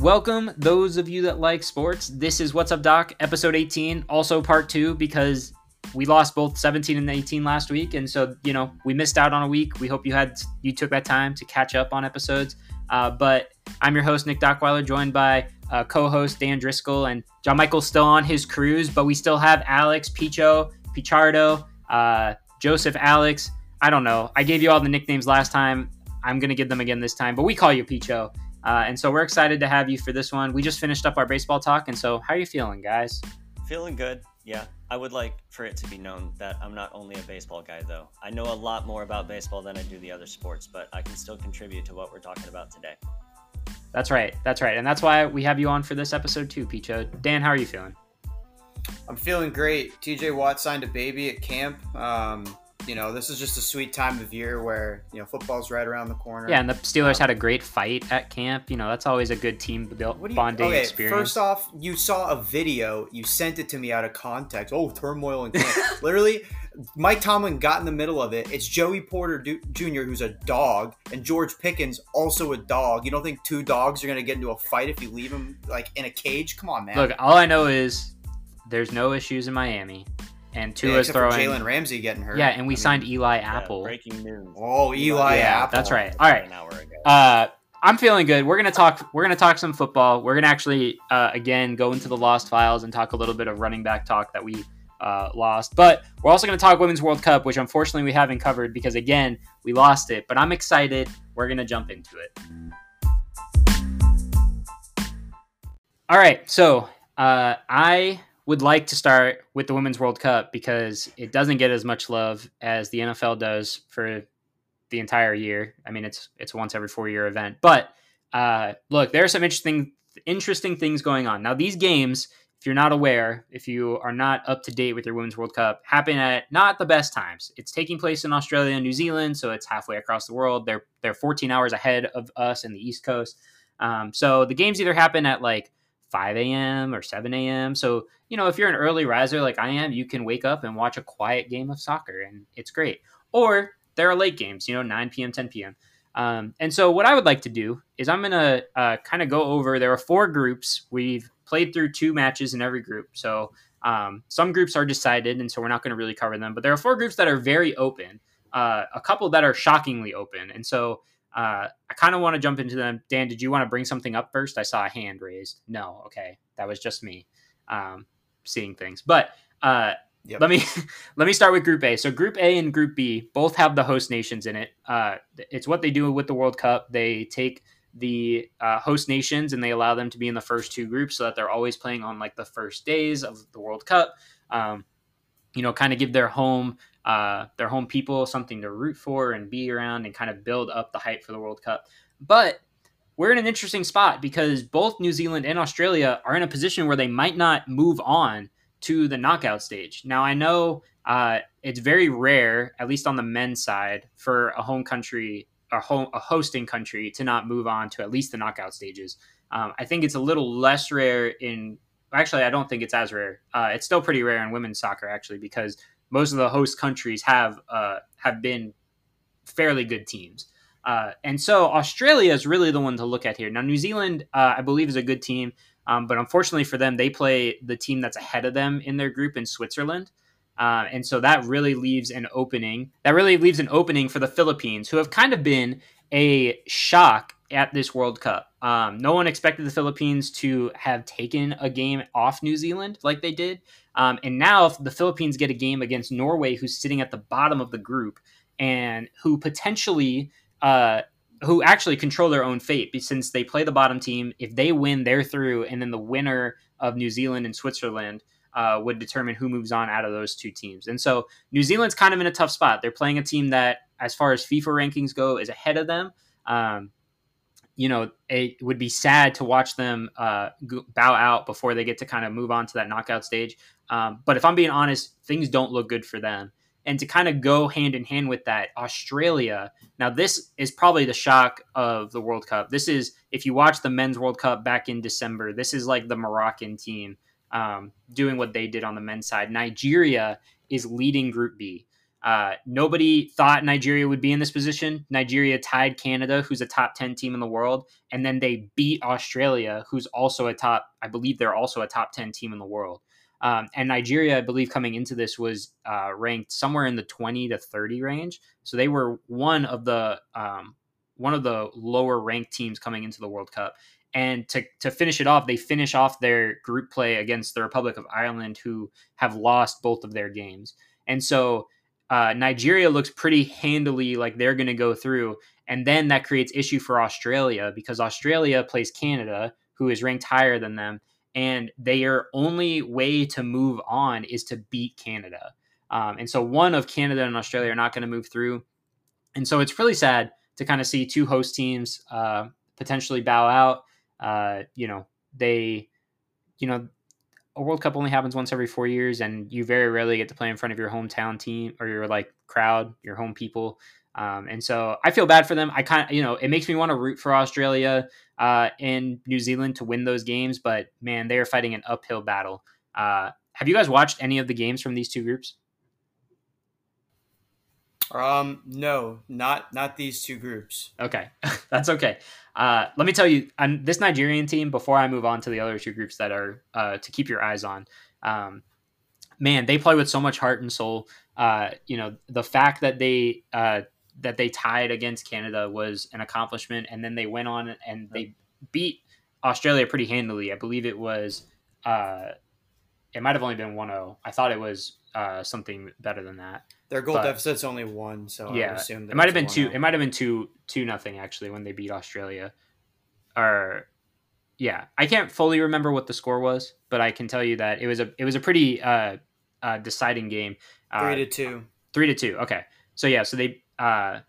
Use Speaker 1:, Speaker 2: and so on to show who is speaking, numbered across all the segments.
Speaker 1: Welcome, those of you that like sports. This is What's Up Doc, episode 18, also part two, because we lost both 17 and 18 last week. And so, you know, we missed out on a week. We hope you had, you took that time to catch up on episodes. Uh, but I'm your host, Nick Dockweiler, joined by uh, co-host Dan Driscoll and John Michael's still on his cruise, but we still have Alex, Picho, Pichardo, uh, Joseph, Alex. I don't know. I gave you all the nicknames last time. I'm going to give them again this time, but we call you Picho. Uh, and so we're excited to have you for this one. We just finished up our baseball talk. And so, how are you feeling, guys?
Speaker 2: Feeling good. Yeah. I would like for it to be known that I'm not only a baseball guy, though. I know a lot more about baseball than I do the other sports, but I can still contribute to what we're talking about today.
Speaker 1: That's right. That's right. And that's why we have you on for this episode, too, Picho. Dan, how are you feeling?
Speaker 3: I'm feeling great. TJ Watt signed a baby at camp. Um, you know, this is just a sweet time of year where, you know, football's right around the corner.
Speaker 1: Yeah, and the Steelers um, had a great fight at camp. You know, that's always a good team build, bonding okay, experience.
Speaker 3: First off, you saw a video, you sent it to me out of context. Oh, turmoil in camp. Literally, Mike Tomlin got in the middle of it. It's Joey Porter Jr., who's a dog, and George Pickens, also a dog. You don't think two dogs are going to get into a fight if you leave them, like, in a cage? Come on, man.
Speaker 1: Look, all I know is there's no issues in Miami and Tua's
Speaker 3: yeah,
Speaker 1: throwing
Speaker 3: Jalen Ramsey getting hurt.
Speaker 1: Yeah, and we I signed mean, Eli Apple.
Speaker 2: Yeah, breaking news.
Speaker 3: Oh, Eli yeah, Apple.
Speaker 1: That's right. All right. An hour ago. Uh, I'm feeling good. We're gonna talk. We're gonna talk some football. We're gonna actually uh, again go into the lost files and talk a little bit of running back talk that we uh, lost. But we're also gonna talk Women's World Cup, which unfortunately we haven't covered because again we lost it. But I'm excited. We're gonna jump into it. All right. So uh, I would like to start with the Women's World Cup because it doesn't get as much love as the NFL does for the entire year. I mean, it's it's once every four year event. But uh, look, there are some interesting interesting things going on now. These games, if you're not aware, if you are not up to date with your Women's World Cup, happen at not the best times. It's taking place in Australia and New Zealand, so it's halfway across the world. They're they're 14 hours ahead of us in the East Coast. Um, so the games either happen at like 5 a.m. or 7 a.m. So, you know, if you're an early riser like I am, you can wake up and watch a quiet game of soccer and it's great. Or there are late games, you know, 9 p.m., 10 p.m. Um, and so, what I would like to do is I'm going to uh, kind of go over. There are four groups. We've played through two matches in every group. So, um, some groups are decided, and so we're not going to really cover them. But there are four groups that are very open, uh, a couple that are shockingly open. And so, uh, I kind of want to jump into them. Dan, did you want to bring something up first? I saw a hand raised. No, okay, that was just me um, seeing things. But uh, yep. let me let me start with Group A. So Group A and Group B both have the host nations in it. Uh, it's what they do with the World Cup. They take the uh, host nations and they allow them to be in the first two groups so that they're always playing on like the first days of the World Cup. Um, you know, kind of give their home uh, their home people something to root for and be around and kind of build up the hype for the World Cup. But we're in an interesting spot because both New Zealand and Australia are in a position where they might not move on to the knockout stage. Now, I know uh, it's very rare, at least on the men's side, for a home country or home, a hosting country to not move on to at least the knockout stages. Um, I think it's a little less rare in. Actually, I don't think it's as rare. Uh, it's still pretty rare in women's soccer, actually, because most of the host countries have uh, have been fairly good teams. Uh, and so Australia is really the one to look at here. Now, New Zealand, uh, I believe, is a good team, um, but unfortunately for them, they play the team that's ahead of them in their group in Switzerland. Uh, and so that really leaves an opening. That really leaves an opening for the Philippines, who have kind of been a shock at this World Cup. Um, no one expected the Philippines to have taken a game off New Zealand like they did. Um, and now if the Philippines get a game against Norway, who's sitting at the bottom of the group and who potentially, uh, who actually control their own fate since they play the bottom team. If they win, they're through. And then the winner of New Zealand and Switzerland uh, would determine who moves on out of those two teams. And so New Zealand's kind of in a tough spot. They're playing a team that, as far as FIFA rankings go, is ahead of them. Um, you know, it would be sad to watch them uh, bow out before they get to kind of move on to that knockout stage. Um, but if I'm being honest, things don't look good for them. And to kind of go hand in hand with that, Australia. Now, this is probably the shock of the World Cup. This is, if you watch the men's World Cup back in December, this is like the Moroccan team um, doing what they did on the men's side. Nigeria is leading Group B. Uh, nobody thought Nigeria would be in this position. Nigeria tied Canada, who's a top 10 team in the world, and then they beat Australia, who's also a top, I believe they're also a top 10 team in the world. Um, and Nigeria, I believe, coming into this was uh, ranked somewhere in the 20 to 30 range. So they were one of the um, one of the lower ranked teams coming into the World Cup. And to, to finish it off, they finish off their group play against the Republic of Ireland, who have lost both of their games. And so uh, Nigeria looks pretty handily like they're going to go through. And then that creates issue for Australia because Australia plays Canada, who is ranked higher than them. And their only way to move on is to beat Canada. Um, and so one of Canada and Australia are not going to move through. And so it's really sad to kind of see two host teams uh, potentially bow out. Uh, you know, they, you know, a World Cup only happens once every four years, and you very rarely get to play in front of your hometown team or your like crowd, your home people. Um, and so I feel bad for them. I kind of, you know, it makes me want to root for Australia uh, and New Zealand to win those games, but man, they are fighting an uphill battle. Uh, have you guys watched any of the games from these two groups?
Speaker 3: Um, no, not not these two groups.
Speaker 1: Okay, that's okay. Uh, let me tell you, on this Nigerian team. Before I move on to the other two groups that are uh, to keep your eyes on, um, man, they play with so much heart and soul. Uh, you know, the fact that they uh, that they tied against Canada was an accomplishment, and then they went on and they beat Australia pretty handily. I believe it was. Uh, it might have only been 1-0. I thought it was uh, something better than that.
Speaker 3: Their goal but, deficit's only one, so
Speaker 1: yeah, it might have been two. It might have been two two nothing actually when they beat Australia. Or yeah, I can't fully remember what the score was, but I can tell you that it was a it was a pretty uh, uh, deciding game.
Speaker 3: Uh, three to two.
Speaker 1: Three to two. Okay, so yeah, so they uh,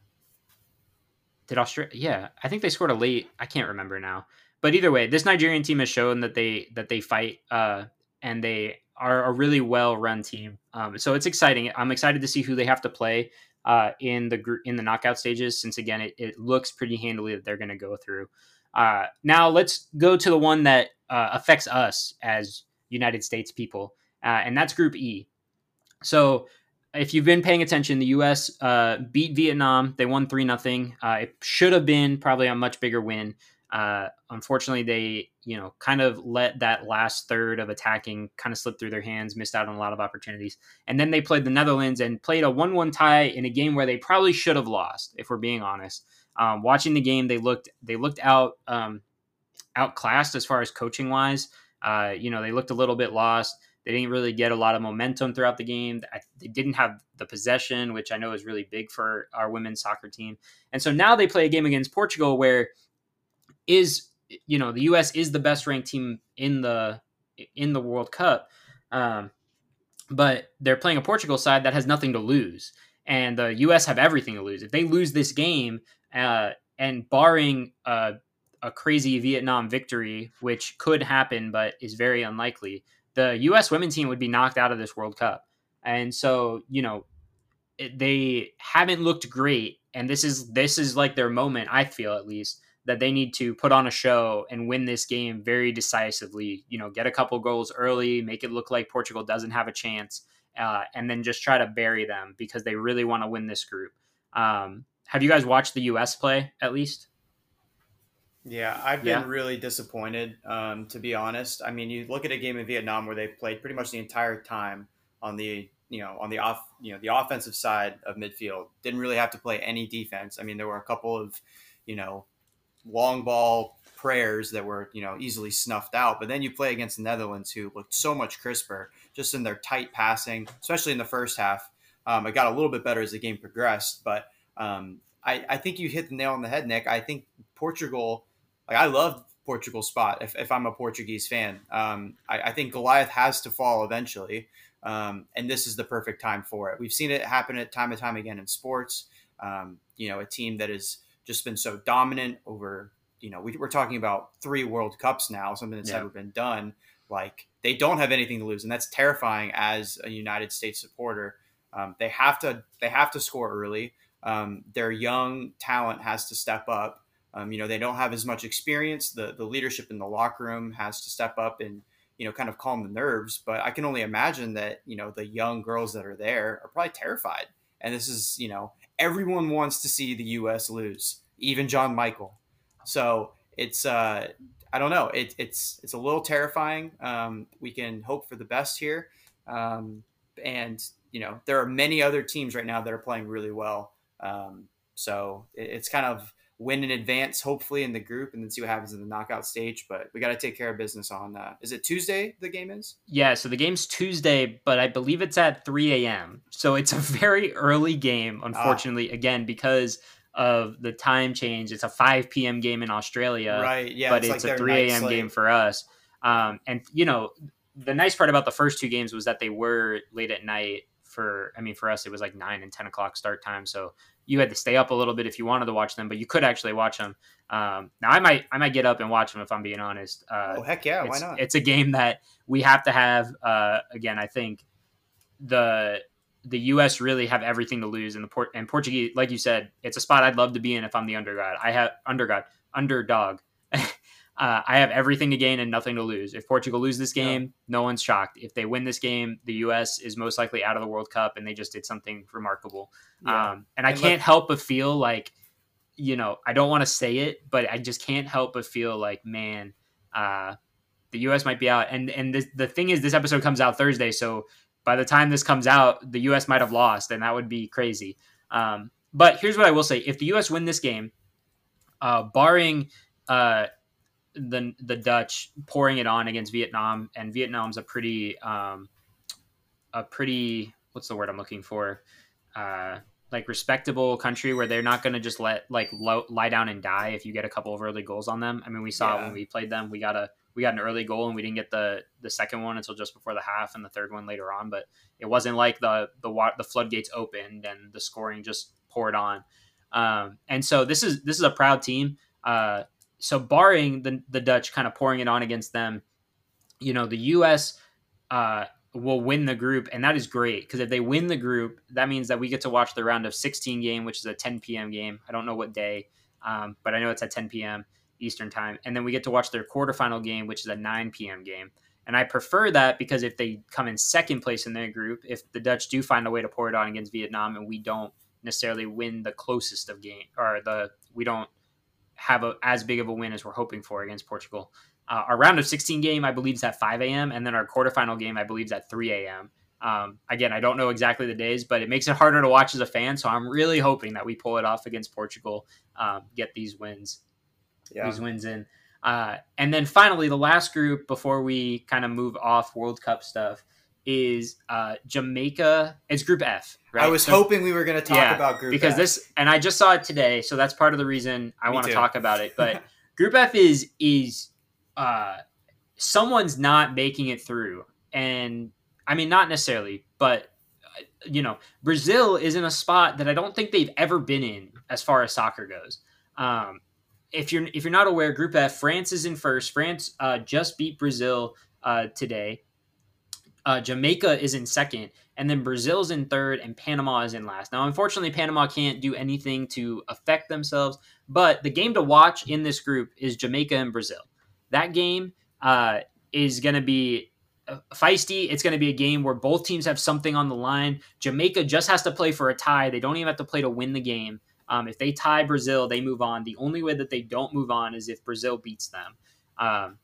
Speaker 1: did Australia. Yeah, I think they scored a late. I can't remember now, but either way, this Nigerian team has shown that they that they fight uh, and they are a really well run team. Um, so it's exciting. I'm excited to see who they have to play uh, in the group in the knockout stages. Since again, it, it looks pretty handily that they're going to go through. Uh, now let's go to the one that uh, affects us as United States people, uh, and that's Group E. So if you've been paying attention, the U.S. Uh, beat Vietnam. They won three nothing. Uh, it should have been probably a much bigger win. Uh, unfortunately, they you know kind of let that last third of attacking kind of slip through their hands, missed out on a lot of opportunities, and then they played the Netherlands and played a one-one tie in a game where they probably should have lost, if we're being honest. Um, watching the game, they looked they looked out um, outclassed as far as coaching wise. Uh, you know, they looked a little bit lost. They didn't really get a lot of momentum throughout the game. They didn't have the possession, which I know is really big for our women's soccer team. And so now they play a game against Portugal where is you know the U.S. is the best ranked team in the in the World Cup, um, but they're playing a Portugal side that has nothing to lose, and the U.S. have everything to lose. If they lose this game, uh, and barring a, a crazy Vietnam victory, which could happen but is very unlikely, the U.S. women's team would be knocked out of this World Cup. And so, you know, they haven't looked great, and this is this is like their moment. I feel at least that they need to put on a show and win this game very decisively. You know, get a couple goals early, make it look like Portugal doesn't have a chance, uh, and then just try to bury them because they really want to win this group. Um, have you guys watched the U.S. play at least?
Speaker 3: Yeah, I've been yeah. really disappointed, um, to be honest. I mean, you look at a game in Vietnam where they played pretty much the entire time on the you know on the off you know the offensive side of midfield. Didn't really have to play any defense. I mean, there were a couple of you know long ball prayers that were you know easily snuffed out. But then you play against the Netherlands, who looked so much crisper, just in their tight passing, especially in the first half. Um, it got a little bit better as the game progressed, but um, I, I think you hit the nail on the head, Nick. I think Portugal, like I love Portugal's spot. If, if I'm a Portuguese fan, um, I, I, think Goliath has to fall eventually, um, and this is the perfect time for it. We've seen it happen at time and time again in sports. Um, you know, a team that has just been so dominant over, you know, we, are talking about three World Cups now, something that's yeah. never been done. Like they don't have anything to lose, and that's terrifying as a United States supporter. Um, they have to they have to score early. Um, their young talent has to step up. Um, you know, they don't have as much experience. The the leadership in the locker room has to step up and you know kind of calm the nerves. But I can only imagine that you know the young girls that are there are probably terrified and this is you know everyone wants to see the U.S. lose, even John Michael. So it's uh, I don't know. It, it's it's a little terrifying. Um, we can hope for the best here, um, and you know there are many other teams right now that are playing really well. Um, so it, it's kind of win in advance, hopefully in the group, and then see what happens in the knockout stage. But we got to take care of business on. Uh, is it Tuesday? The game is.
Speaker 1: Yeah, so the game's Tuesday, but I believe it's at 3 a.m. So it's a very early game, unfortunately. Ah. Again, because of the time change, it's a 5 p.m. game in Australia.
Speaker 3: Right. Yeah.
Speaker 1: But it's, it's like a 3 a.m. game for us. Um, and you know, the nice part about the first two games was that they were late at night. For I mean, for us, it was like nine and ten o'clock start time. So you had to stay up a little bit if you wanted to watch them, but you could actually watch them. Um, now I might I might get up and watch them if I'm being honest.
Speaker 3: Uh, oh heck yeah,
Speaker 1: why
Speaker 3: not?
Speaker 1: It's a game that we have to have. Uh, again, I think the the U.S. really have everything to lose, and the Port and Portuguese, like you said, it's a spot I'd love to be in if I'm the underdog. I have underdog underdog. Uh, I have everything to gain and nothing to lose. If Portugal lose this game, yeah. no one's shocked. If they win this game, the U.S. is most likely out of the World Cup, and they just did something remarkable. Yeah. Um, and I can't let- help but feel like, you know, I don't want to say it, but I just can't help but feel like, man, uh, the U.S. might be out. And and this, the thing is, this episode comes out Thursday, so by the time this comes out, the U.S. might have lost, and that would be crazy. Um, but here's what I will say: if the U.S. win this game, uh, barring uh, the the Dutch pouring it on against Vietnam, and Vietnam's a pretty um, a pretty what's the word I'm looking for? Uh, like respectable country where they're not going to just let like lo- lie down and die if you get a couple of early goals on them. I mean, we saw yeah. when we played them, we got a we got an early goal and we didn't get the the second one until just before the half and the third one later on. But it wasn't like the the the floodgates opened and the scoring just poured on. Um, and so this is this is a proud team. Uh, so barring the the Dutch kind of pouring it on against them, you know, the U.S. Uh, will win the group, and that is great because if they win the group, that means that we get to watch the round of 16 game, which is a 10 p.m. game. I don't know what day, um, but I know it's at 10 p.m. Eastern time, and then we get to watch their quarterfinal game, which is a 9 p.m. game. And I prefer that because if they come in second place in their group, if the Dutch do find a way to pour it on against Vietnam, and we don't necessarily win the closest of game, or the we don't have a, as big of a win as we're hoping for against Portugal. Uh, our round of 16 game, I believe, is at 5 a.m. And then our quarterfinal game, I believe, is at 3 a.m. Um, again, I don't know exactly the days, but it makes it harder to watch as a fan. So I'm really hoping that we pull it off against Portugal, um, get these wins, yeah. these wins in. Uh, and then finally, the last group before we kind of move off World Cup stuff is uh, Jamaica. It's Group F.
Speaker 3: Right? I was so, hoping we were going to talk yeah, about Group
Speaker 1: because
Speaker 3: F.
Speaker 1: this, and I just saw it today, so that's part of the reason I want to talk about it. But Group F is is uh, someone's not making it through, and I mean not necessarily, but uh, you know, Brazil is in a spot that I don't think they've ever been in as far as soccer goes. Um, if you're if you're not aware, Group F, France is in first. France uh, just beat Brazil uh, today. Uh, Jamaica is in second, and then Brazil's in third, and Panama is in last. Now, unfortunately, Panama can't do anything to affect themselves, but the game to watch in this group is Jamaica and Brazil. That game uh, is going to be uh, feisty. It's going to be a game where both teams have something on the line. Jamaica just has to play for a tie. They don't even have to play to win the game. Um, if they tie Brazil, they move on. The only way that they don't move on is if Brazil beats them. Um,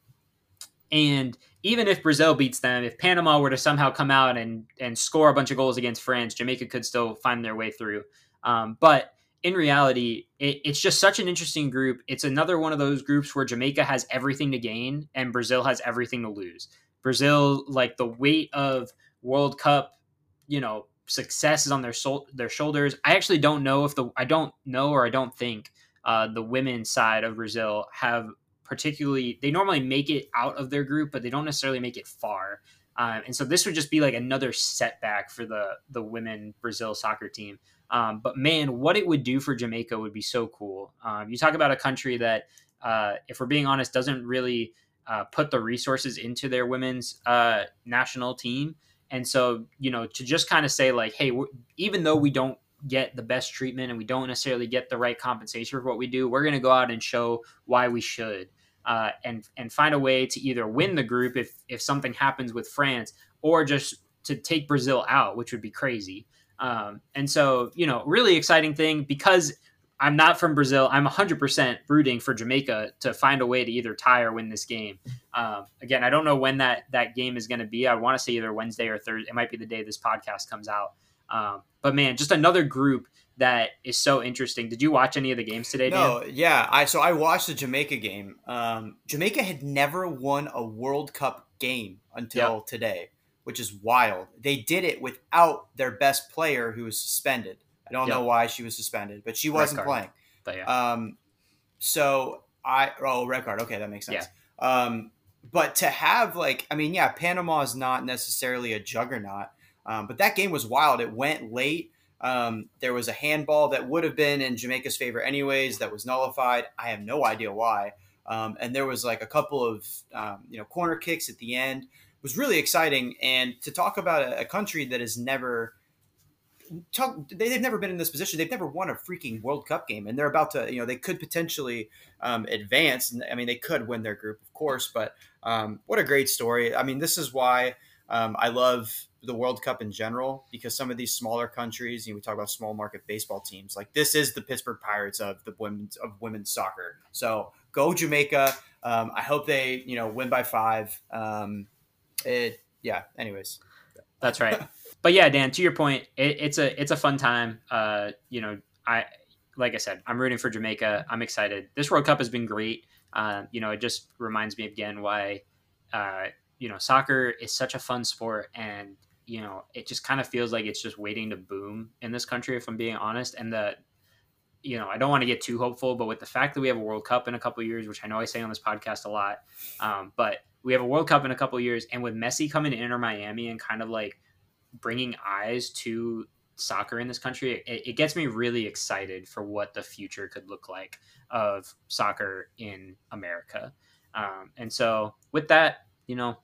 Speaker 1: and even if Brazil beats them, if Panama were to somehow come out and and score a bunch of goals against France, Jamaica could still find their way through. Um, but in reality, it, it's just such an interesting group. It's another one of those groups where Jamaica has everything to gain and Brazil has everything to lose. Brazil, like the weight of World Cup, you know, success is on their sol- their shoulders. I actually don't know if the I don't know or I don't think uh, the women's side of Brazil have particularly they normally make it out of their group, but they don't necessarily make it far. Um, and so this would just be like another setback for the the women Brazil soccer team. Um, but man, what it would do for Jamaica would be so cool. Um, you talk about a country that, uh, if we're being honest, doesn't really uh, put the resources into their women's uh, national team. And so, you know, to just kind of say like, hey, even though we don't get the best treatment and we don't necessarily get the right compensation for what we do, we're going to go out and show why we should uh, and and find a way to either win the group if if something happens with France or just to take Brazil out, which would be crazy. Um, and so, you know, really exciting thing because I'm not from Brazil. I'm 100% rooting for Jamaica to find a way to either tie or win this game. Um, again, I don't know when that that game is going to be. I want to say either Wednesday or Thursday. It might be the day this podcast comes out. Um, but man, just another group that is so interesting. Did you watch any of the games today?
Speaker 3: No,
Speaker 1: Dan?
Speaker 3: yeah. I so I watched the Jamaica game. Um, Jamaica had never won a World Cup game until yep. today, which is wild. They did it without their best player who was suspended. I don't yep. know why she was suspended, but she wasn't playing.
Speaker 1: But yeah.
Speaker 3: Um, so I oh red card. Okay, that makes sense. Yeah. Um, but to have like I mean, yeah, Panama is not necessarily a juggernaut, um, but that game was wild. It went late. Um, there was a handball that would have been in Jamaica's favor anyways that was nullified. I have no idea why. Um, and there was like a couple of um, you know corner kicks at the end. It was really exciting. And to talk about a, a country that has never talk, they, have never been in this position. They've never won a freaking World Cup game, and they're about to. You know, they could potentially um, advance. I mean, they could win their group, of course. But um, what a great story! I mean, this is why um, I love the World Cup in general because some of these smaller countries, you know, we talk about small market baseball teams. Like this is the Pittsburgh Pirates of the women's of women's soccer. So go Jamaica. Um, I hope they you know win by five. Um, it yeah. Anyways,
Speaker 1: that's right. but yeah, Dan, to your point, it, it's a it's a fun time. Uh, you know, I like I said, I'm rooting for Jamaica. I'm excited. This World Cup has been great. Uh, you know, it just reminds me again why uh, you know soccer is such a fun sport, and you know, it just kind of feels like it's just waiting to boom in this country, if I'm being honest. And the you know, I don't want to get too hopeful, but with the fact that we have a World Cup in a couple years, which I know I say on this podcast a lot, um, but we have a World Cup in a couple years, and with Messi coming to Inter Miami and kind of like bringing eyes to soccer in this country, it, it, gets me really excited for what the future could look like of soccer in America. Um, and so, with that, you know,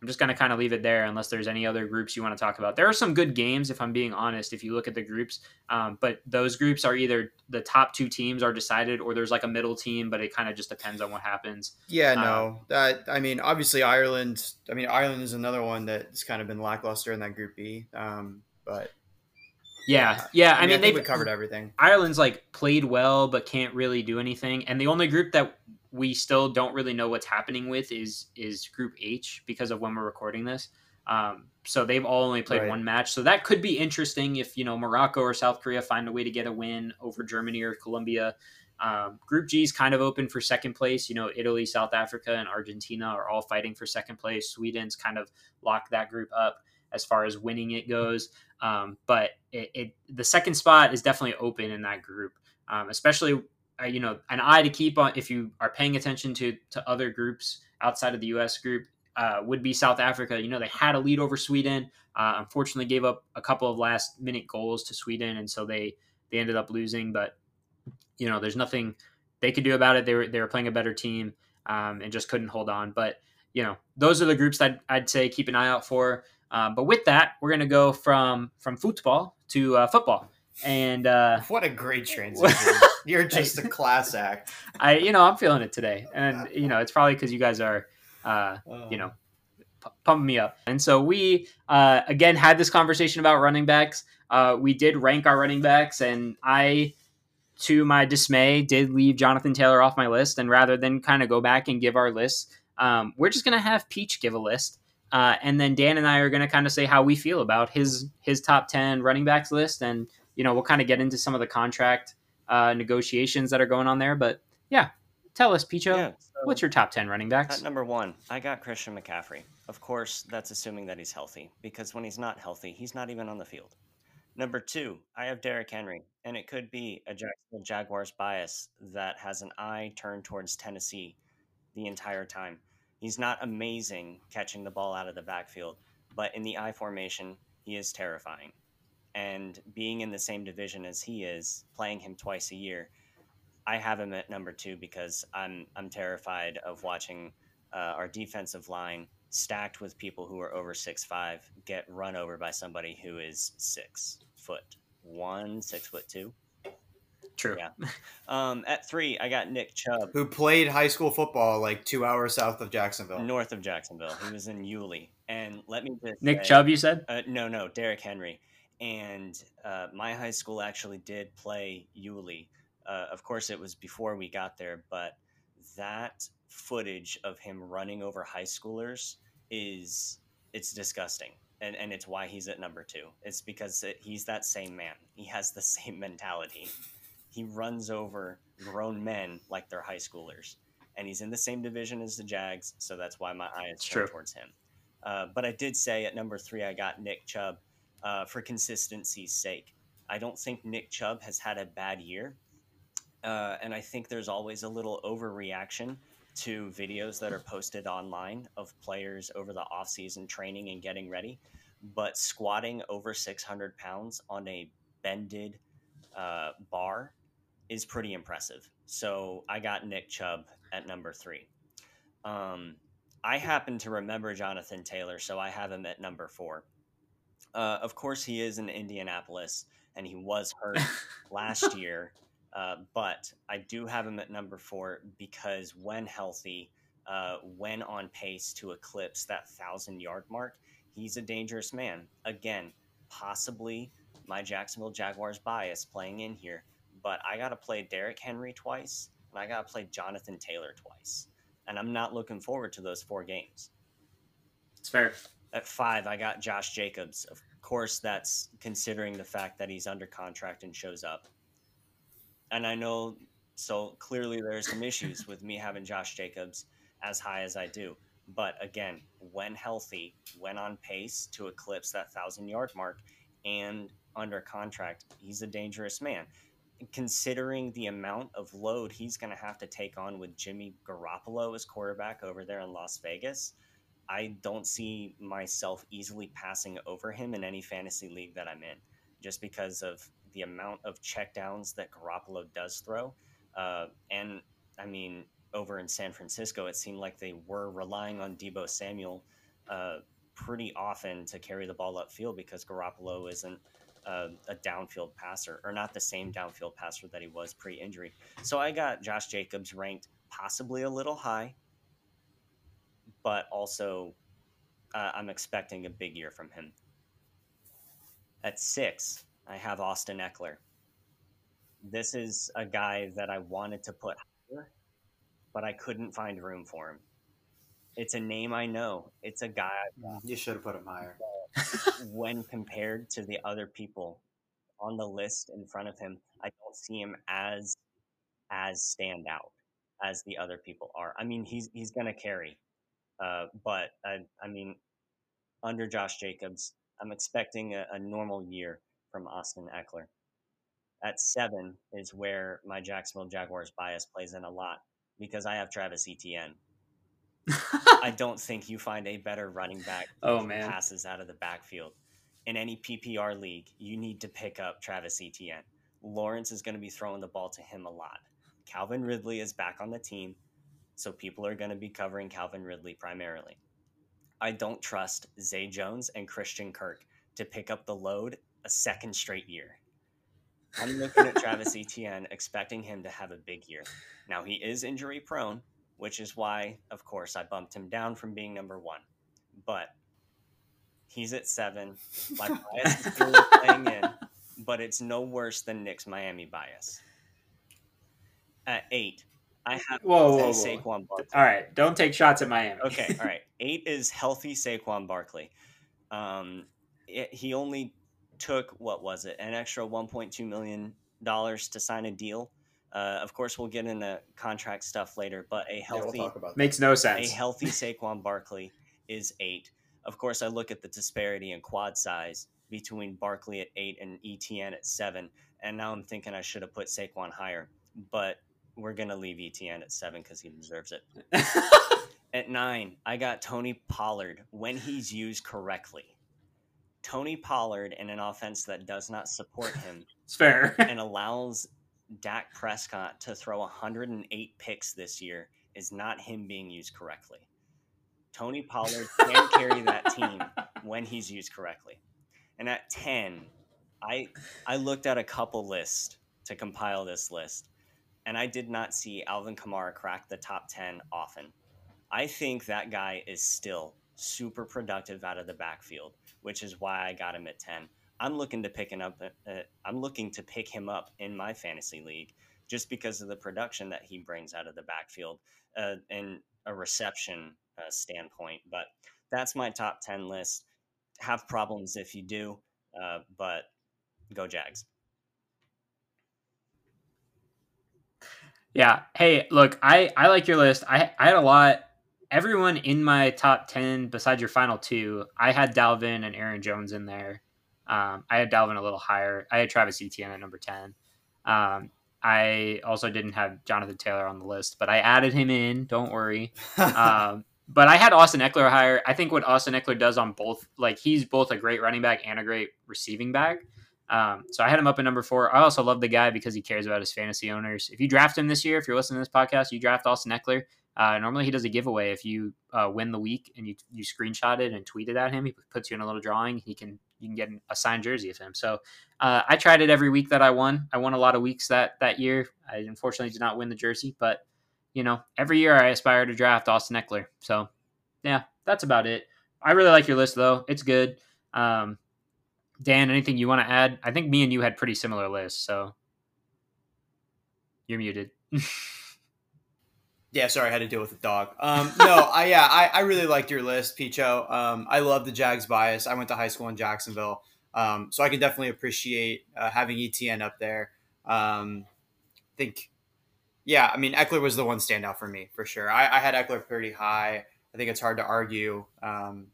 Speaker 1: I'm just going to kind of leave it there unless there's any other groups you want to talk about. There are some good games, if I'm being honest, if you look at the groups, um, but those groups are either the top two teams are decided or there's like a middle team, but it kind of just depends on what happens.
Speaker 3: Yeah, no. Um, that I mean, obviously Ireland. I mean, Ireland is another one that's kind of been lackluster in that Group B. Um, but
Speaker 1: yeah, yeah. I, I mean,
Speaker 3: I they covered everything.
Speaker 1: Ireland's like played well, but can't really do anything. And the only group that we still don't really know what's happening with is is Group H because of when we're recording this. Um, so they've all only played right. one match. So that could be interesting if you know Morocco or South Korea find a way to get a win over Germany or Colombia. Um, Group G is kind of open for second place. You know, Italy, South Africa, and Argentina are all fighting for second place. Sweden's kind of locked that group up as far as winning it goes. Um, but it, it, the second spot is definitely open in that group, um, especially uh, you know an eye to keep on if you are paying attention to to other groups outside of the U.S. group. Uh, would be South Africa. You know, they had a lead over Sweden. Uh, unfortunately, gave up a couple of last minute goals to Sweden, and so they they ended up losing. But you know, there's nothing they could do about it. They were they were playing a better team um, and just couldn't hold on. But you know, those are the groups that I'd say keep an eye out for. Um, but with that, we're going to go from from football to uh, football. And uh,
Speaker 3: what a great transition! You're just a class act.
Speaker 1: I, you know, I'm feeling it today, and you know, it's probably because you guys are, uh, you know, p- pumping me up. And so we uh, again had this conversation about running backs. Uh, we did rank our running backs, and I, to my dismay, did leave Jonathan Taylor off my list. And rather than kind of go back and give our list, um, we're just gonna have Peach give a list. Uh, and then Dan and I are going to kind of say how we feel about his his top ten running backs list, and you know we'll kind of get into some of the contract uh, negotiations that are going on there. But yeah, tell us, Picho, yeah, so what's your top ten running backs?
Speaker 2: Number one, I got Christian McCaffrey. Of course, that's assuming that he's healthy, because when he's not healthy, he's not even on the field. Number two, I have Derrick Henry, and it could be a Jacksonville Jaguars bias that has an eye turned towards Tennessee the entire time. He's not amazing catching the ball out of the backfield, but in the I formation, he is terrifying. And being in the same division as he is, playing him twice a year, I have him at number two because I'm I'm terrified of watching uh, our defensive line stacked with people who are over six five get run over by somebody who is six foot one, six foot two.
Speaker 1: True.
Speaker 2: Yeah. Um, at three, I got Nick Chubb,
Speaker 3: who played high school football like two hours south of Jacksonville,
Speaker 2: north of Jacksonville. He was in Yulee, and let me just
Speaker 1: Nick say, Chubb. You said?
Speaker 2: Uh, no, no, Derrick Henry. and uh, my high school actually did play Yulee. Uh, of course, it was before we got there, but that footage of him running over high schoolers is it's disgusting and and it's why he's at number two it's because it, he's that same man he has the same mentality he runs over grown men like they're high schoolers. And he's in the same division as the jags so that's why my eye is turned towards him. Uh, but i did say at number three i got nick chubb uh, for consistency's sake. I don't think nick chubb has had a bad year uh, and i think there's always a little overreaction to videos that are posted online of players over the offseason training and getting ready. But squatting over 600 pounds on a bended uh, bar is pretty impressive. So I got Nick Chubb at number three. Um, I happen to remember Jonathan Taylor, so I have him at number four. Uh, of course, he is in Indianapolis, and he was hurt last year. Uh, but I do have him at number four because when healthy, uh, when on pace to eclipse that thousand yard mark, he's a dangerous man. Again, possibly my Jacksonville Jaguars bias playing in here, but I got to play Derrick Henry twice and I got to play Jonathan Taylor twice. And I'm not looking forward to those four games.
Speaker 1: It's fair.
Speaker 2: At five, I got Josh Jacobs. Of course, that's considering the fact that he's under contract and shows up and I know so clearly there are some issues with me having Josh Jacobs as high as I do. But again, when healthy, when on pace to eclipse that thousand yard mark and under contract, he's a dangerous man. Considering the amount of load he's going to have to take on with Jimmy Garoppolo as quarterback over there in Las Vegas, I don't see myself easily passing over him in any fantasy league that I'm in just because of the amount of checkdowns that Garoppolo does throw. Uh, and I mean, over in San Francisco, it seemed like they were relying on Deebo Samuel uh, pretty often to carry the ball upfield because Garoppolo isn't uh, a downfield passer or not the same downfield passer that he was pre injury. So I got Josh Jacobs ranked possibly a little high, but also uh, I'm expecting a big year from him. At six, I have Austin Ekeler. This is a guy that I wanted to put higher, but I couldn't find room for him. It's a name I know. It's a guy.
Speaker 3: You should have put him higher.
Speaker 2: When compared to the other people on the list in front of him, I don't see him as as stand out as the other people are. I mean, he's he's going to carry, uh, but I, I mean, under Josh Jacobs, I'm expecting a, a normal year from Austin Ekeler. At seven is where my Jacksonville Jaguars bias plays in a lot because I have Travis Etienne. I don't think you find a better running back
Speaker 1: oh, man.
Speaker 2: passes out of the backfield. In any PPR league, you need to pick up Travis Etienne. Lawrence is going to be throwing the ball to him a lot. Calvin Ridley is back on the team, so people are going to be covering Calvin Ridley primarily. I don't trust Zay Jones and Christian Kirk to pick up the load a second straight year. I'm looking at Travis Etienne, expecting him to have a big year. Now, he is injury prone, which is why, of course, I bumped him down from being number one. But he's at seven. My bias is still playing in, but it's no worse than Nick's Miami bias. At eight, I have
Speaker 1: whoa, whoa, whoa. Saquon Barkley. All right, don't take shots at Miami.
Speaker 2: okay, all right. Eight is healthy Saquon Barkley. Um, it, he only took what was it an extra 1.2 million dollars to sign a deal. Uh, of course, we'll get into contract stuff later, but a healthy
Speaker 3: yeah, we'll
Speaker 1: makes no sense.
Speaker 2: A healthy Saquon Barkley is eight. Of course, I look at the disparity in quad size between Barkley at eight and Etienne at seven, and now I'm thinking I should have put Saquon higher, but we're gonna leave Etienne at seven because he deserves it. at nine, I got Tony Pollard when he's used correctly. Tony Pollard in an offense that does not support him.
Speaker 1: it's fair.
Speaker 2: and allows Dak Prescott to throw 108 picks this year is not him being used correctly. Tony Pollard can carry that team when he's used correctly. And at 10, I I looked at a couple lists to compile this list, and I did not see Alvin Kamara crack the top 10 often. I think that guy is still super productive out of the backfield which is why I got him at 10. I'm looking to picking up. Uh, I'm looking to pick him up in my fantasy league just because of the production that he brings out of the backfield uh, and a reception uh, standpoint. But that's my top ten list. Have problems if you do, uh, but go Jags.
Speaker 1: Yeah. Hey, look, I I like your list. I I had a lot. Everyone in my top ten, besides your final two, I had Dalvin and Aaron Jones in there. Um, I had Dalvin a little higher. I had Travis Etienne at number ten. Um, I also didn't have Jonathan Taylor on the list, but I added him in. Don't worry. um, but I had Austin Ekeler higher. I think what Austin Ekeler does on both, like he's both a great running back and a great receiving back. Um, so I had him up at number four. I also love the guy because he cares about his fantasy owners. If you draft him this year, if you're listening to this podcast, you draft Austin Ekeler. Uh, normally he does a giveaway if you uh, win the week and you you screenshot it and tweet it at him. He puts you in a little drawing. He can you can get a signed jersey of him. So uh, I tried it every week that I won. I won a lot of weeks that that year. I unfortunately did not win the jersey, but you know every year I aspire to draft Austin Ekeler. So yeah, that's about it. I really like your list though. It's good. Um, Dan, anything you want to add? I think me and you had pretty similar lists, so you're muted.
Speaker 3: yeah, sorry, I had to deal with the dog. Um, no, I yeah, I, I really liked your list, Picho. Um, I love the Jags bias. I went to high school in Jacksonville, um, so I can definitely appreciate uh, having Etienne up there. Um, I think, yeah, I mean Ekeler was the one standout for me for sure. I, I had Ekeler pretty high. I think it's hard to argue. Um,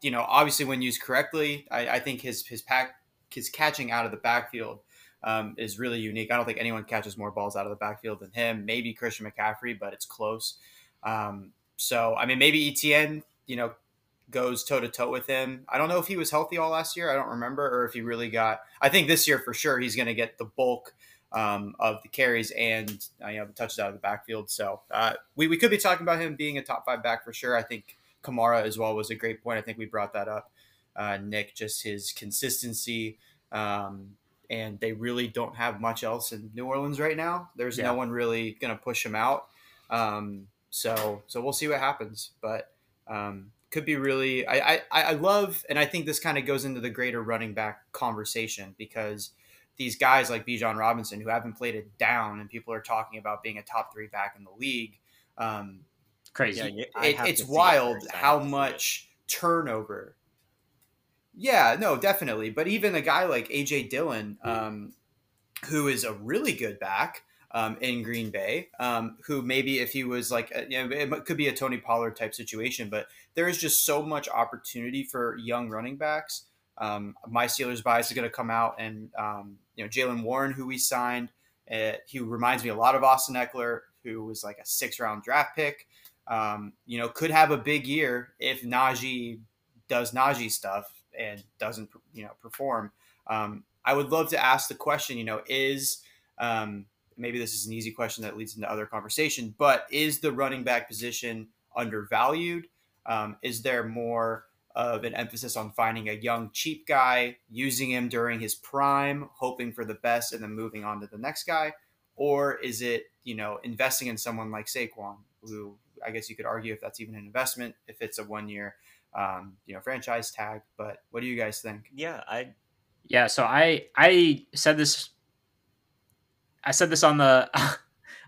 Speaker 3: you know, obviously when used correctly, I, I think his his pack his catching out of the backfield um, is really unique. I don't think anyone catches more balls out of the backfield than him. Maybe Christian McCaffrey, but it's close. Um, so I mean, maybe Etienne, you know, goes toe to toe with him. I don't know if he was healthy all last year. I don't remember, or if he really got. I think this year for sure he's going to get the bulk um, of the carries and uh, you know the touches out of the backfield. So uh, we we could be talking about him being a top five back for sure. I think Kamara as well was a great point. I think we brought that up. Uh, Nick, just his consistency. Um, and they really don't have much else in New Orleans right now. There's yeah. no one really going to push him out. Um, so, so we'll see what happens. But um, could be really. I, I I love, and I think this kind of goes into the greater running back conversation because these guys like Bijan Robinson who haven't played it down, and people are talking about being a top three back in the league. Um,
Speaker 1: crazy.
Speaker 3: Yeah, it, it's wild how much turnover. Yeah, no, definitely. But even a guy like AJ Dillon, um, who is a really good back um, in Green Bay, um, who maybe if he was like, a, you know, it could be a Tony Pollard type situation, but there is just so much opportunity for young running backs. Um, my Steelers bias is going to come out, and um, you know Jaylen Warren, who we signed, uh, he reminds me a lot of Austin Ekeler, who was like a six round draft pick um, you know, could have a big year if Najee does Najee stuff and doesn't, you know, perform. Um, I would love to ask the question, you know, is um, maybe this is an easy question that leads into other conversation, but is the running back position undervalued? Um, is there more of an emphasis on finding a young, cheap guy, using him during his prime, hoping for the best, and then moving on to the next guy? Or is it, you know, investing in someone like Saquon, who I guess you could argue if that's even an investment, if it's a one year, um, you know, franchise tag. But what do you guys think?
Speaker 2: Yeah, I.
Speaker 1: Yeah, so I I said this. I said this on the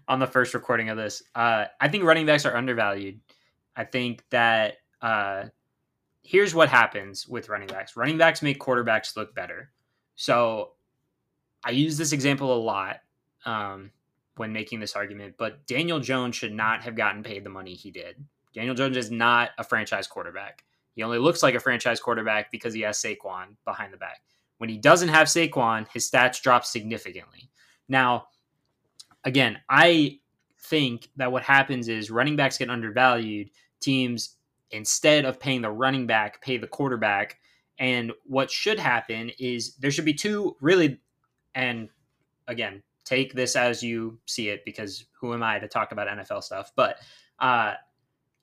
Speaker 1: on the first recording of this. Uh, I think running backs are undervalued. I think that uh, here's what happens with running backs. Running backs make quarterbacks look better. So I use this example a lot. Um, when making this argument, but Daniel Jones should not have gotten paid the money he did. Daniel Jones is not a franchise quarterback. He only looks like a franchise quarterback because he has Saquon behind the back. When he doesn't have Saquon, his stats drop significantly. Now, again, I think that what happens is running backs get undervalued. Teams, instead of paying the running back, pay the quarterback. And what should happen is there should be two really, and again, take this as you see it because who am I to talk about NFL stuff? But uh,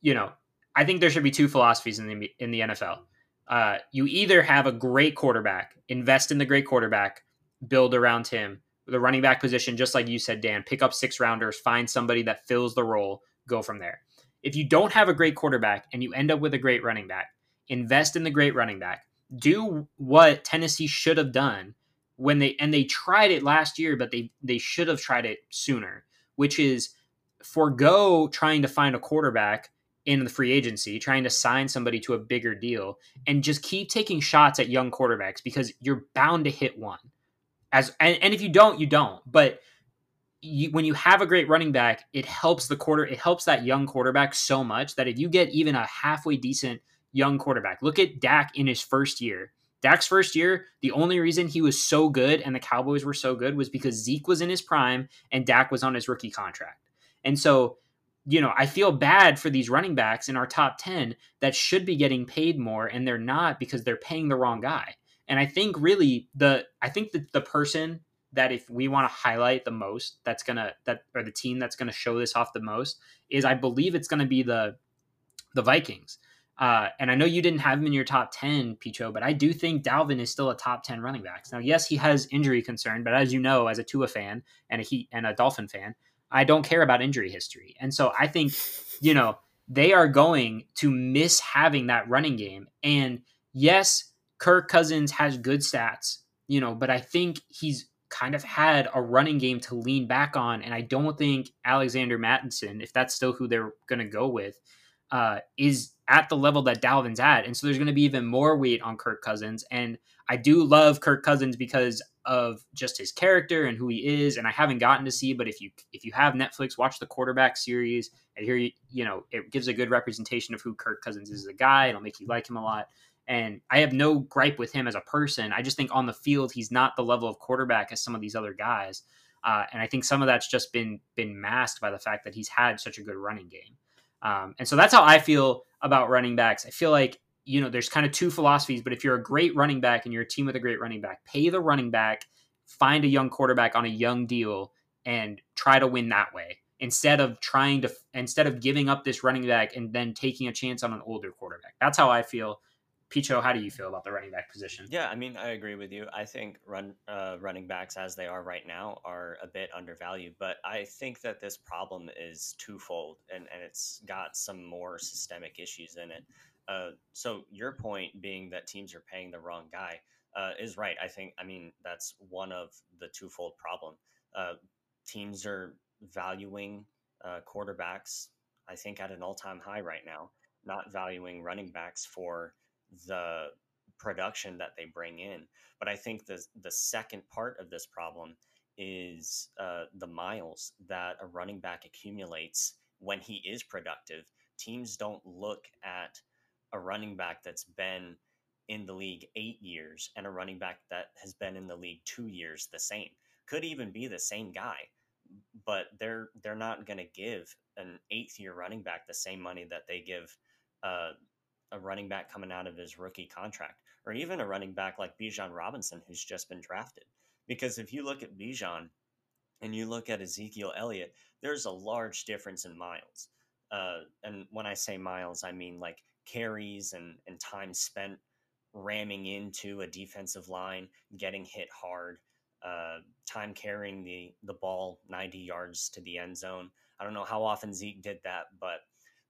Speaker 1: you know, I think there should be two philosophies in the in the NFL. Uh, you either have a great quarterback, invest in the great quarterback, build around him. The running back position, just like you said, Dan, pick up six rounders, find somebody that fills the role, go from there. If you don't have a great quarterback and you end up with a great running back, invest in the great running back, do what Tennessee should have done when they and they tried it last year, but they they should have tried it sooner, which is forego trying to find a quarterback in the free agency, trying to sign somebody to a bigger deal, and just keep taking shots at young quarterbacks because you're bound to hit one. As and, and if you don't, you don't. But you, when you have a great running back, it helps the quarter. It helps that young quarterback so much that if you get even a halfway decent young quarterback, look at Dak in his first year. Dak's first year, the only reason he was so good and the Cowboys were so good was because Zeke was in his prime and Dak was on his rookie contract. And so you know, I feel bad for these running backs in our top 10 that should be getting paid more and they're not because they're paying the wrong guy. And I think really the I think that the person that if we want to highlight the most that's going to that or the team that's going to show this off the most is I believe it's going to be the the Vikings. Uh, and I know you didn't have him in your top 10, Picho, but I do think Dalvin is still a top 10 running backs. Now, yes, he has injury concern, but as you know, as a Tua fan and a Heat and a Dolphin fan, I don't care about injury history. And so I think, you know, they are going to miss having that running game. And yes, Kirk Cousins has good stats, you know, but I think he's kind of had a running game to lean back on. And I don't think Alexander Mattison, if that's still who they're going to go with, uh, is at the level that Dalvin's at. And so there's going to be even more weight on Kirk Cousins. And I do love Kirk Cousins because of just his character and who he is. And I haven't gotten to see, but if you if you have Netflix, watch the quarterback series. And here you you know it gives a good representation of who Kirk Cousins is as a guy. It'll make you like him a lot. And I have no gripe with him as a person. I just think on the field he's not the level of quarterback as some of these other guys. Uh, and I think some of that's just been been masked by the fact that he's had such a good running game. Um, and so that's how I feel about running backs. I feel like you know, there's kind of two philosophies, but if you're a great running back and you're a team with a great running back, pay the running back, find a young quarterback on a young deal, and try to win that way instead of trying to instead of giving up this running back and then taking a chance on an older quarterback. That's how I feel. Picho, how do you feel about the running back position?
Speaker 2: Yeah, I mean, I agree with you. I think run uh, running backs as they are right now are a bit undervalued, but I think that this problem is twofold, and and it's got some more systemic issues in it. Uh, so your point being that teams are paying the wrong guy uh, is right. I think. I mean, that's one of the twofold problem. Uh, teams are valuing uh, quarterbacks. I think at an all-time high right now, not valuing running backs for the production that they bring in. But I think the the second part of this problem is uh, the miles that a running back accumulates when he is productive. Teams don't look at a running back that's been in the league eight years and a running back that has been in the league two years the same. Could even be the same guy, but they're they're not going to give an eighth year running back the same money that they give uh, a running back coming out of his rookie contract, or even a running back like Bijan Robinson who's just been drafted. Because if you look at Bijan and you look at Ezekiel Elliott, there's a large difference in miles. Uh, and when I say miles, I mean like carries and, and time spent ramming into a defensive line, getting hit hard, uh, time carrying the, the ball 90 yards to the end zone. I don't know how often Zeke did that, but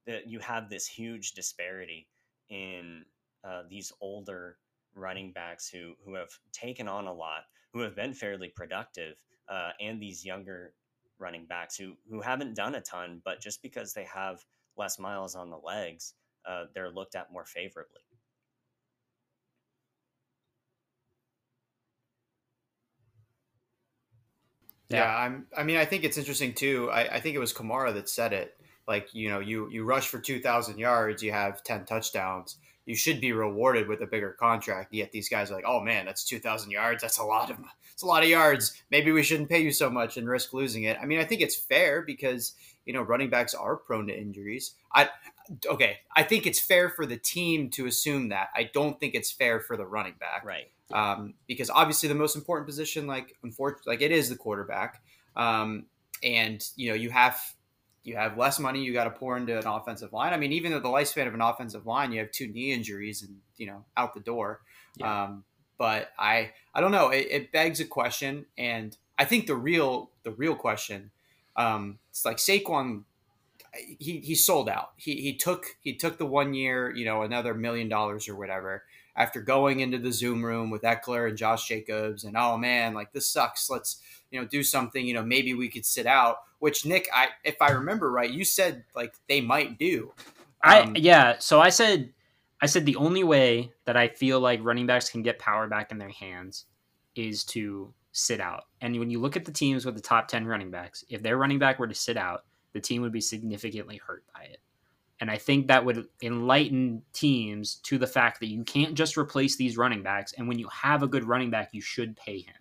Speaker 2: the, you have this huge disparity in uh, these older running backs who, who have taken on a lot, who have been fairly productive, uh, and these younger running backs who, who haven't done a ton, but just because they have less miles on the legs, uh, they're looked at more favorably.
Speaker 3: Yeah, I'm. I mean, I think it's interesting too. I, I think it was Kamara that said it. Like, you know, you you rush for two thousand yards, you have ten touchdowns. You should be rewarded with a bigger contract. Yet these guys are like, oh man, that's two thousand yards. That's a lot of it's a lot of yards. Maybe we shouldn't pay you so much and risk losing it. I mean, I think it's fair because you know running backs are prone to injuries. I okay, I think it's fair for the team to assume that. I don't think it's fair for the running back,
Speaker 2: right?
Speaker 3: Um, because obviously the most important position, like unfortunately, like it is the quarterback, um, and you know you have you have less money you got to pour into an offensive line. I mean, even though the lifespan of an offensive line, you have two knee injuries and you know out the door. Yeah. Um, but I I don't know. It, it, begs a question, and I think the real the real question, um, it's like Saquon he he sold out. He he took he took the one year, you know, another million dollars or whatever, after going into the Zoom room with Ekeler and Josh Jacobs, and oh man, like this sucks. Let's you know do something. You know maybe we could sit out. Which Nick, I if I remember right, you said like they might do.
Speaker 1: Um, I yeah. So I said I said the only way that I feel like running backs can get power back in their hands is to sit out. And when you look at the teams with the top 10 running backs, if their running back were to sit out, the team would be significantly hurt by it. And I think that would enlighten teams to the fact that you can't just replace these running backs. And when you have a good running back, you should pay him.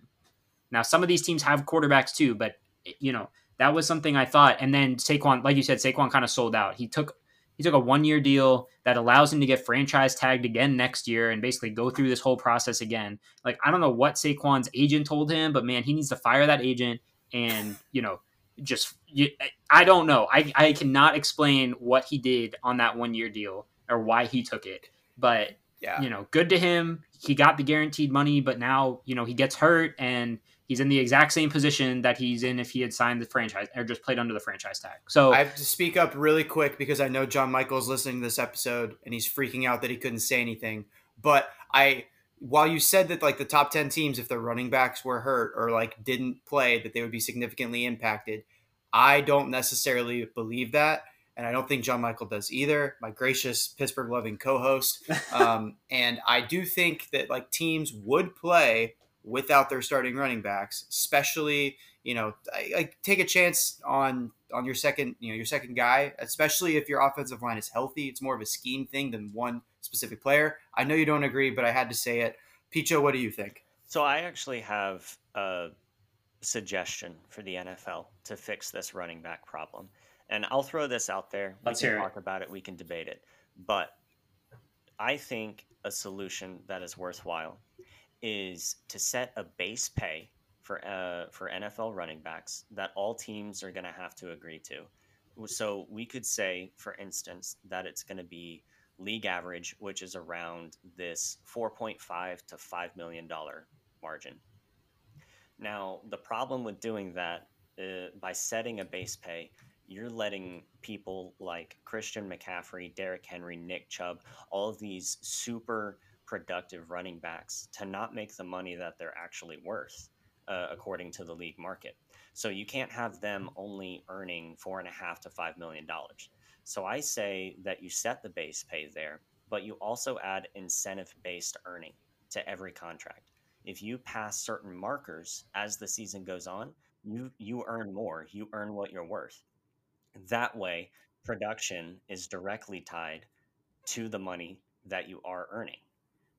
Speaker 1: Now, some of these teams have quarterbacks too, but you know that was something I thought. And then Saquon, like you said, Saquon kind of sold out. He took he took a one year deal that allows him to get franchise tagged again next year and basically go through this whole process again. Like I don't know what Saquon's agent told him, but man, he needs to fire that agent and you know just you, I don't know. I I cannot explain what he did on that one year deal or why he took it. But yeah. you know, good to him. He got the guaranteed money, but now you know he gets hurt and he's in the exact same position that he's in if he had signed the franchise or just played under the franchise tag. So
Speaker 3: I have to speak up really quick because I know John Michael's listening to this episode and he's freaking out that he couldn't say anything. But I while you said that like the top 10 teams if their running backs were hurt or like didn't play that they would be significantly impacted I don't necessarily believe that. And I don't think John Michael does either, my gracious Pittsburgh loving co host. Um, and I do think that like teams would play without their starting running backs, especially, you know, I, I take a chance on on your second, you know, your second guy, especially if your offensive line is healthy. It's more of a scheme thing than one specific player. I know you don't agree, but I had to say it. Picho, what do you think?
Speaker 2: So I actually have a suggestion for the NFL to fix this running back problem. And I'll throw this out there.
Speaker 1: Let's
Speaker 2: we
Speaker 1: can
Speaker 2: talk it. about it. We can debate it. But I think a solution that is worthwhile is to set a base pay for uh, for NFL running backs that all teams are going to have to agree to. So we could say, for instance, that it's going to be league average, which is around this 4.5 to 5 million dollar margin. Now, the problem with doing that uh, by setting a base pay, you're letting people like Christian McCaffrey, Derrick Henry, Nick Chubb, all of these super productive running backs to not make the money that they're actually worth, uh, according to the league market. So you can't have them only earning four and a half to five million dollars. So I say that you set the base pay there, but you also add incentive based earning to every contract if you pass certain markers as the season goes on, you you earn more. You earn what you're worth. That way, production is directly tied to the money that you are earning.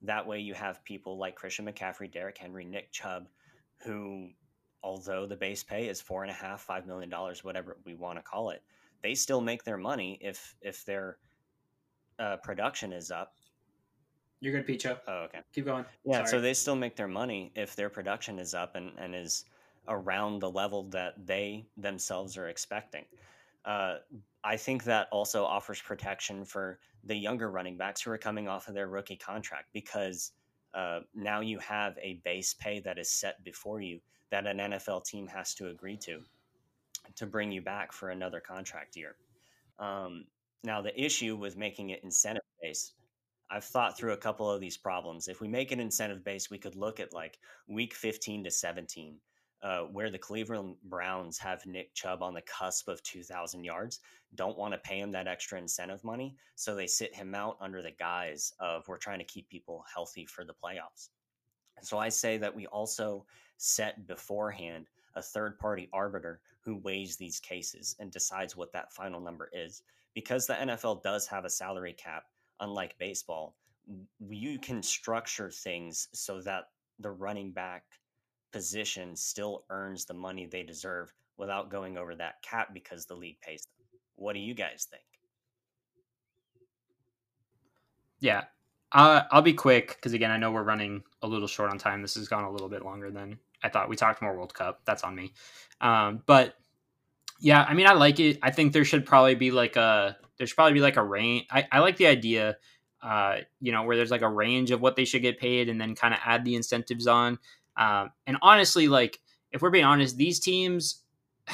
Speaker 2: That way, you have people like Christian McCaffrey, Derrick Henry, Nick Chubb, who, although the base pay is four and a half, five million dollars, whatever we want to call it, they still make their money if if their uh, production is up
Speaker 1: you're good, Picho.
Speaker 2: Oh, okay.
Speaker 1: Keep going.
Speaker 2: Yeah, Sorry. so they still make their money if their production is up and, and is around the level that they themselves are expecting. Uh, I think that also offers protection for the younger running backs who are coming off of their rookie contract because uh, now you have a base pay that is set before you that an NFL team has to agree to to bring you back for another contract year. Um, now, the issue with making it incentive based I've thought through a couple of these problems. If we make an incentive base, we could look at like week 15 to 17, uh, where the Cleveland Browns have Nick Chubb on the cusp of 2,000 yards, don't want to pay him that extra incentive money. So they sit him out under the guise of we're trying to keep people healthy for the playoffs. So I say that we also set beforehand a third party arbiter who weighs these cases and decides what that final number is. Because the NFL does have a salary cap unlike baseball, you can structure things so that the running back position still earns the money they deserve without going over that cap because the league pays them. What do you guys think?
Speaker 1: Yeah, uh, I'll be quick because again, I know we're running a little short on time. This has gone a little bit longer than I thought. We talked more World Cup. That's on me. Um, but yeah, I mean, I like it. I think there should probably be like a there should probably be like a range. I, I like the idea, uh, you know, where there's like a range of what they should get paid, and then kind of add the incentives on. Um, and honestly, like if we're being honest, these teams,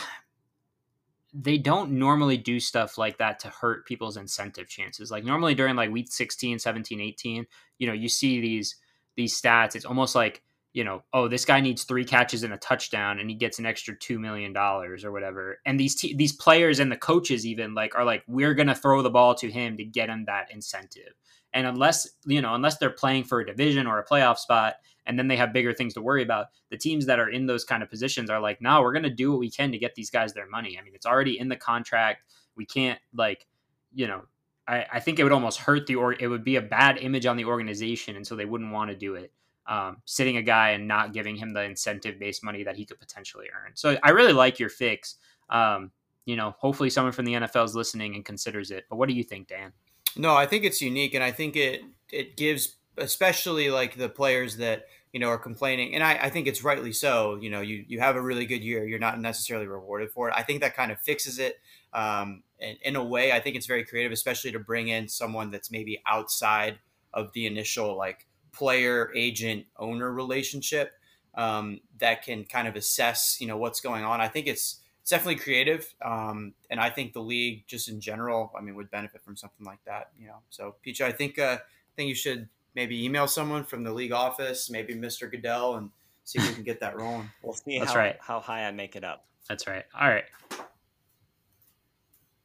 Speaker 1: they don't normally do stuff like that to hurt people's incentive chances. Like normally during like week 16, 17, 18, you know, you see these these stats. It's almost like, you know, oh, this guy needs 3 catches and a touchdown and he gets an extra 2 million dollars or whatever. And these these players and the coaches even like are like we're to throw the ball to him to get him that incentive. And unless, you know, unless they're playing for a division or a playoff spot and then they have bigger things to worry about, the teams that are in those kind of positions are like, no, we're to do what we can to get these guys their money. I mean, it's already in the contract. We can't, like, you know, I, I think it would almost hurt the, or it would be a bad image on the organization. And so they wouldn't want to do it. Um, sitting a guy and not giving him the incentive based money that he could potentially earn. So I really like your fix. Um, you know, hopefully someone from the NFL is listening and considers it. But what do you think, Dan?
Speaker 3: No, I think it's unique, and I think it it gives, especially like the players that you know are complaining, and I, I think it's rightly so. You know, you you have a really good year, you're not necessarily rewarded for it. I think that kind of fixes it. Um, and in a way, I think it's very creative, especially to bring in someone that's maybe outside of the initial like player agent owner relationship um, that can kind of assess you know what's going on. I think it's it's definitely creative, um, and I think the league just in general, I mean, would benefit from something like that. You know, so Peach, I think uh, I think you should maybe email someone from the league office, maybe Mr. Goodell, and see if we can get that rolling.
Speaker 2: We'll see
Speaker 1: That's
Speaker 2: how,
Speaker 1: right.
Speaker 2: how high I make it up.
Speaker 1: That's right. All right.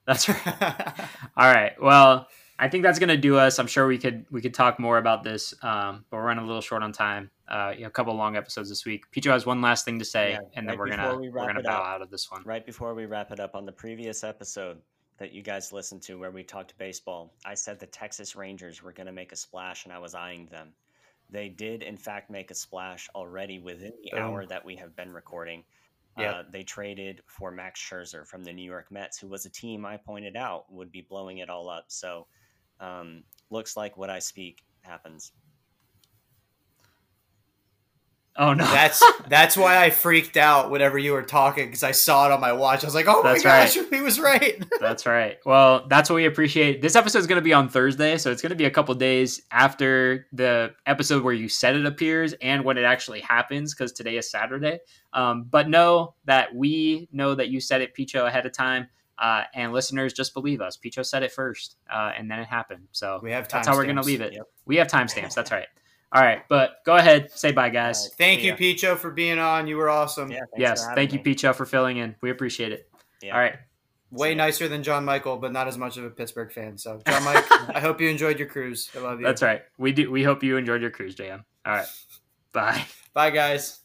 Speaker 1: That's right. All right. Well, I think that's gonna do us. I'm sure we could we could talk more about this, um, but we're running a little short on time. Uh, you know, a couple long episodes this week. Picho has one last thing to say,
Speaker 2: Yeah,
Speaker 1: and then
Speaker 2: right
Speaker 1: we're gonna
Speaker 2: we
Speaker 1: we are
Speaker 2: wrap
Speaker 1: gonna
Speaker 2: it
Speaker 1: bow
Speaker 2: up.
Speaker 1: out of this one.
Speaker 2: Right before we wrap it up, on the previous episode that you guys listened to where we talked baseball, I said the Texas Rangers were going to make a splash, and I was eyeing them. They did, in fact, make a splash already within the
Speaker 3: Boom.
Speaker 2: hour that we have been recording.
Speaker 3: Yep.
Speaker 2: Uh, they traded for Max Scherzer from the New York Mets, who was a team I pointed out would be blowing it all up. So, um, looks like what I speak happens.
Speaker 1: Oh no,
Speaker 3: that's that's why I freaked out whenever you were talking because I saw it on my watch. I was like, "Oh my
Speaker 1: That's
Speaker 3: gosh,
Speaker 1: right.
Speaker 3: he was right."
Speaker 1: That's right. Well, that's what we appreciate. This episode is going to be on Thursday, so it's going to be a couple days after the episode where you said it appears and when it actually happens, because today is Saturday. Um, but know that we know that you said it, Picho, ahead of time, uh, and listeners just believe us. Picho said it first, uh, and then it happened. So
Speaker 3: we have
Speaker 1: that's how we're going to leave it.
Speaker 2: Yep.
Speaker 1: We have timestamps. That's right. All right, but go ahead, say bye, guys.
Speaker 2: All right.
Speaker 3: Thank
Speaker 2: See
Speaker 3: you,
Speaker 2: ya.
Speaker 3: Picho, for being on. You were awesome.
Speaker 2: Yeah,
Speaker 1: yes,
Speaker 2: for having
Speaker 1: thank you,
Speaker 2: me.
Speaker 1: Picho, for filling in. We appreciate it.
Speaker 2: Yeah.
Speaker 1: All right.
Speaker 3: Way
Speaker 2: See ya.
Speaker 3: nicer than John Michael, but not as much of a Pittsburgh fan. So, John Mike, I hope you enjoyed your cruise. I love you.
Speaker 1: That's right. We do. We hope you enjoyed your cruise, JM. All right. Bye.
Speaker 3: Bye, guys.